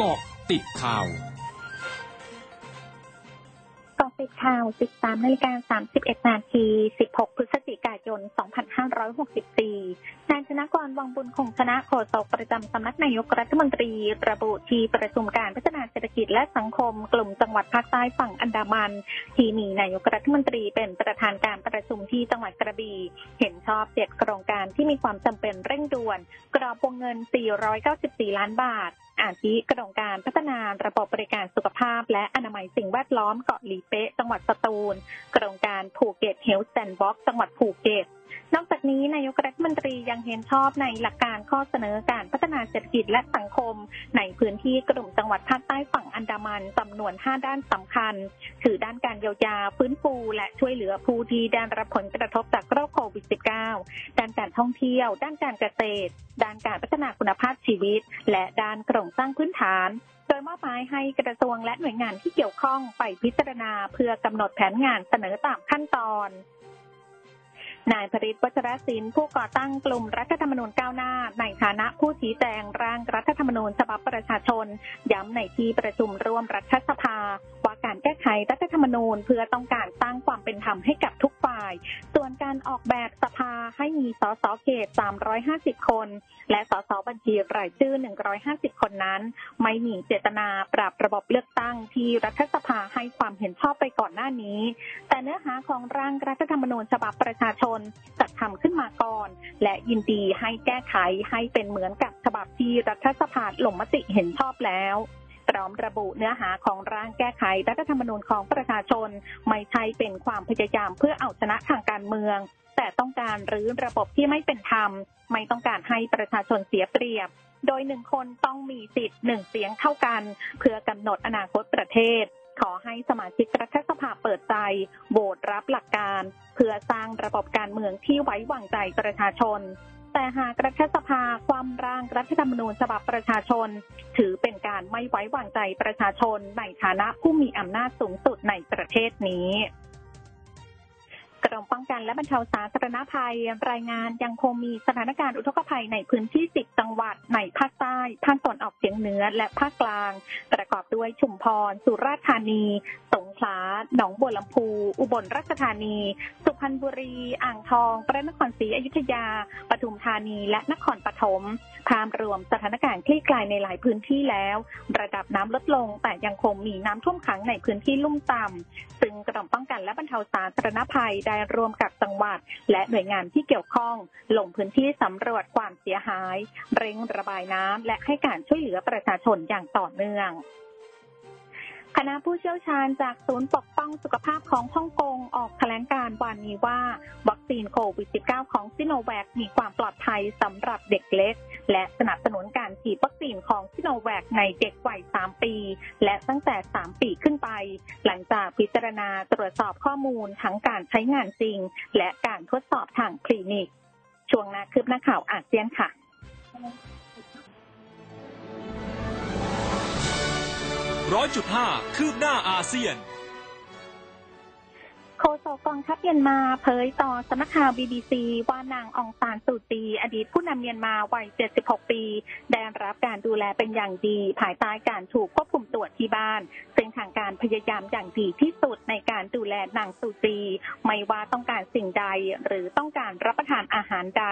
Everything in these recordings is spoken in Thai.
เกาะติดข่าวกองติดข่าว 13นาฬิกา31 นาที 16 พฤศจิกายน 2564 นายชนะกรวังบุญคงชนะโฆษกประจำสำนักนายกรัฐมนตรี ระบุที่ประชุมการพัฒนาเศรษฐกิจและสังคมกลุ่มจังหวัดภาคใต้ฝั่งอันดามัน ที่มีนายกรัฐมนตรีเป็นประธานการประชุมที่จังหวัดกระบี่ เห็นชอบเจ็ดโครงการที่มีความจำเป็นเร่งด่วน กรอบวงเงิน 494 ล้านบาท อาทิโครงการพัฒนาระบบบริการสุขภาพ และอนามัยสิ่งแวดล้อมเกาะหลีเป๊ะจังหวัดสตูล กระดองการภูเก็ตเฮลท์แซนด์บ็อกซ์จังหวัดภูเก็ต นอกจากนี้นายกรัฐมนตรียังเห็นชอบในหลักการข้อเสนอการพัฒนาเศรษฐกิจและสังคม ในพื้นที่กลุ่มจังหวัดภาคใต้ฝั่งอันดามันจำนวน 5 ด้านสำคัญ คือด้านการเยียวยาฟื้นฟู และช่วยเหลือผู้ที่ได้รับผลกระทบจากโรคโควิด -19 ด้านการท่องเที่ยว ด้านการเกษตร ด้านการพัฒนาคุณภาพชีวิต และด้านโครงสร้างพื้นฐานโดยมอบหมายให้กระทรวงและหน่วยงานที่เกี่ยวข้องไปพิจารณาเพื่อกำหนดแผนงานเสนอตามขั้นตอน นายผริตวัชรศิลป์ผู้ก่อตั้งกลุ่มรัฐธรรมนูญก้าวหน้า ในฐานะผู้ชี้แจงร่างรัฐธรรมนูญฉบับประชาชน ย้ำในที่ประชุมร่วมรัฐสภา ว่าการแก้ไขรัฐธรรมนูญเพื่อต้องการสร้างความเป็นธรรมให้กับทุกฝ่าย ส่วนการออกแบบสภาให้มีสสเขต 350 คน และสสบัญชีรายชื่อ 150 คนนั้น ไม่มีเจตนาปรับระบบเลือกตั้งที่รัฐสภาให้ความเห็นชอบไปก่อนหน้านี้ แต่เนื้อหาของร่างรัฐธรรมนูญฉบับประชาชนนจัดทำขึ้นมาก่อน และยินดีให้แก้ไขให้เป็นเหมือนกับฉบับที่รัฐสภาลงมติเห็นชอบแล้วพร้อมระบุเนื้อหาของร่างแก้ไขรัฐธรรมนูญของประชาชน ไม่ใช่เป็นความพยายามเพื่อเอาชนะทางการเมือง แต่ต้องการรื้อระบบที่ไม่เป็นธรรม ไม่ต้องการให้ประชาชนเสียเปรียบ โดยหนึ่งคนต้องมีสิทธิ์หนึ่งเสียงเท่ากัน เพื่อกำหนดอนาคตประเทศ ขอให้สมาชิกรัฐสภาเปิดใจโหวตรับหลักการ เพื่อสร้างระบบการเมืองที่ไว้วางใจประชาชน แต่หากรัฐสภาความร่างรัฐธรรมนูญฉบับประชาชน ถือเป็นการไม่ไว้วางใจประชาชนในฐานะผู้มีอำนาจสูงสุดในประเทศนี้ รมป้องกันและบรรเทาสาธารณภัย รายงานยังคงมีสถานการณ์อุทกภัยในพื้นที่ 10 จังหวัดในภาคใต้ภาคตะวันออกเฉียงเหนือและภาคกลาง ประกอบด้วยชุมพร สุราษฎร์ธานี สงขลาหนองบัวลำพู อุบลราชธานี สุพรรณบุรี อ่างทอง พระนครศรีอยุธยา ปทุมธานีและนครปฐมภาพรวมสถานการณ์คลี่คลายในหลายพื้นที่แล้ว ระดับน้ำลดลง แต่ยังคงมีน้ำท่วมขังในพื้นที่ลุ่มต่ำซึ่งกรมป้องกันและบรรเทาสาธารณภัยได้ร่วมกับจังหวัด และหน่วยงานที่เกี่ยวข้อง ลงพื้นที่สำรวจความเสียหาย เร่งระบายน้ำและให้การช่วยเหลือประชาชนอย่างต่อเนื่อง คณะผู้เชี่ยวชาญจากศูนย์ปกป้องสุขภาพของฮ่องกงออกแถลงการวันนี้ว่า วัคซีนโควิด -19 ของซิโนแวคมีความปลอดภัยสำหรับเด็กเล็ก และสนับสนุนการฉีดวัคซีนของซิโนแวคในเด็กวัย 3 ปี และตั้งแต่ 3 ปีขึ้นไป หลังจากพิจารณาตรวจสอบข้อมูลทั้งการใช้งานจริง และการทดสอบทางคลินิก ช่วงนาคืบหน้าข่าวอาเซียนค่ะ ร้อยจุดห้าคืบหน้าอาเซียน โฆษกกองทัพเมียนมาเผยต่อสำนักข่าว BBC ว่านางองซานสุจีอดีตผู้นำเมียนมาวัย 76 ปี ได้รับการดูแลเป็นอย่างดี ภายใต้การถูกควบคุมตัวที่บ้านซึ่งทางการพยายามอย่างดีที่สุดในการดูแลนางสุจีไม่ว่าต้องการสิ่งใดหรือต้องการรับประทานอาหารใด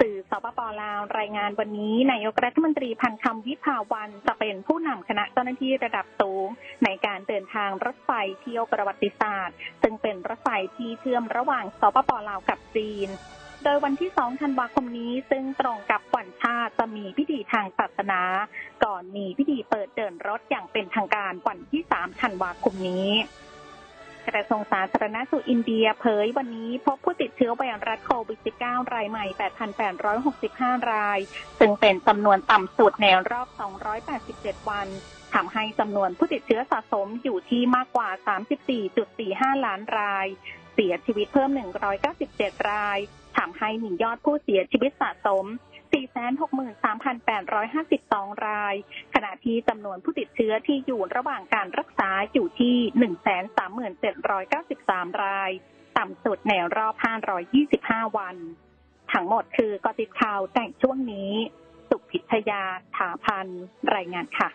สื่อสปปลาวรายงานวันนี้นายกรัฐมนตรีพันคำวิภาวันจะเป็นผู้นำคณะเจ้าหน้าที่ระดับสูง ในการเดินทางรถไฟเที่ยวประวัติศาสตร์ ซึ่งเป็นรถไฟที่เชื่อมระหว่างสปปลาวกับจีนโดยวันที่ 2 ธันวาคมนี้ ซึ่งตรงกับวันชาติจะมีพิธีทางศาสนา ก่อนมีพิธีเปิดเดินรถอย่างเป็นทางการวันที่ 3 ธันวาคมนี้ กระทรวงสาธารณสุขอินเดียเผยวันนี้พบผู้ติดเชื้อไวรัสโควิด -19 รายใหม่ 8,865 ราย ซึ่งเป็นจำนวนต่ำสุดในรอบ 287 วันทำให้จำนวนผู้ติดเชื้อสะสมอยู่ที่มากกว่า 34.45 ล้านราย เสียชีวิตเพิ่ม 197 รายทำให้มียอดผู้เสียชีวิตสะสม 463,852 ราย ขณะที่จำนวนผู้ติดเชื้อที่อยู่ระหว่างการรักษาอยู่ที่ 137,93 ราย ต่ำสุดในรอบ 525 วัน ทั้งหมดคือกติดข่าวแต่งช่วงนี้ สุพิชยาถาพันรายงานค่ะ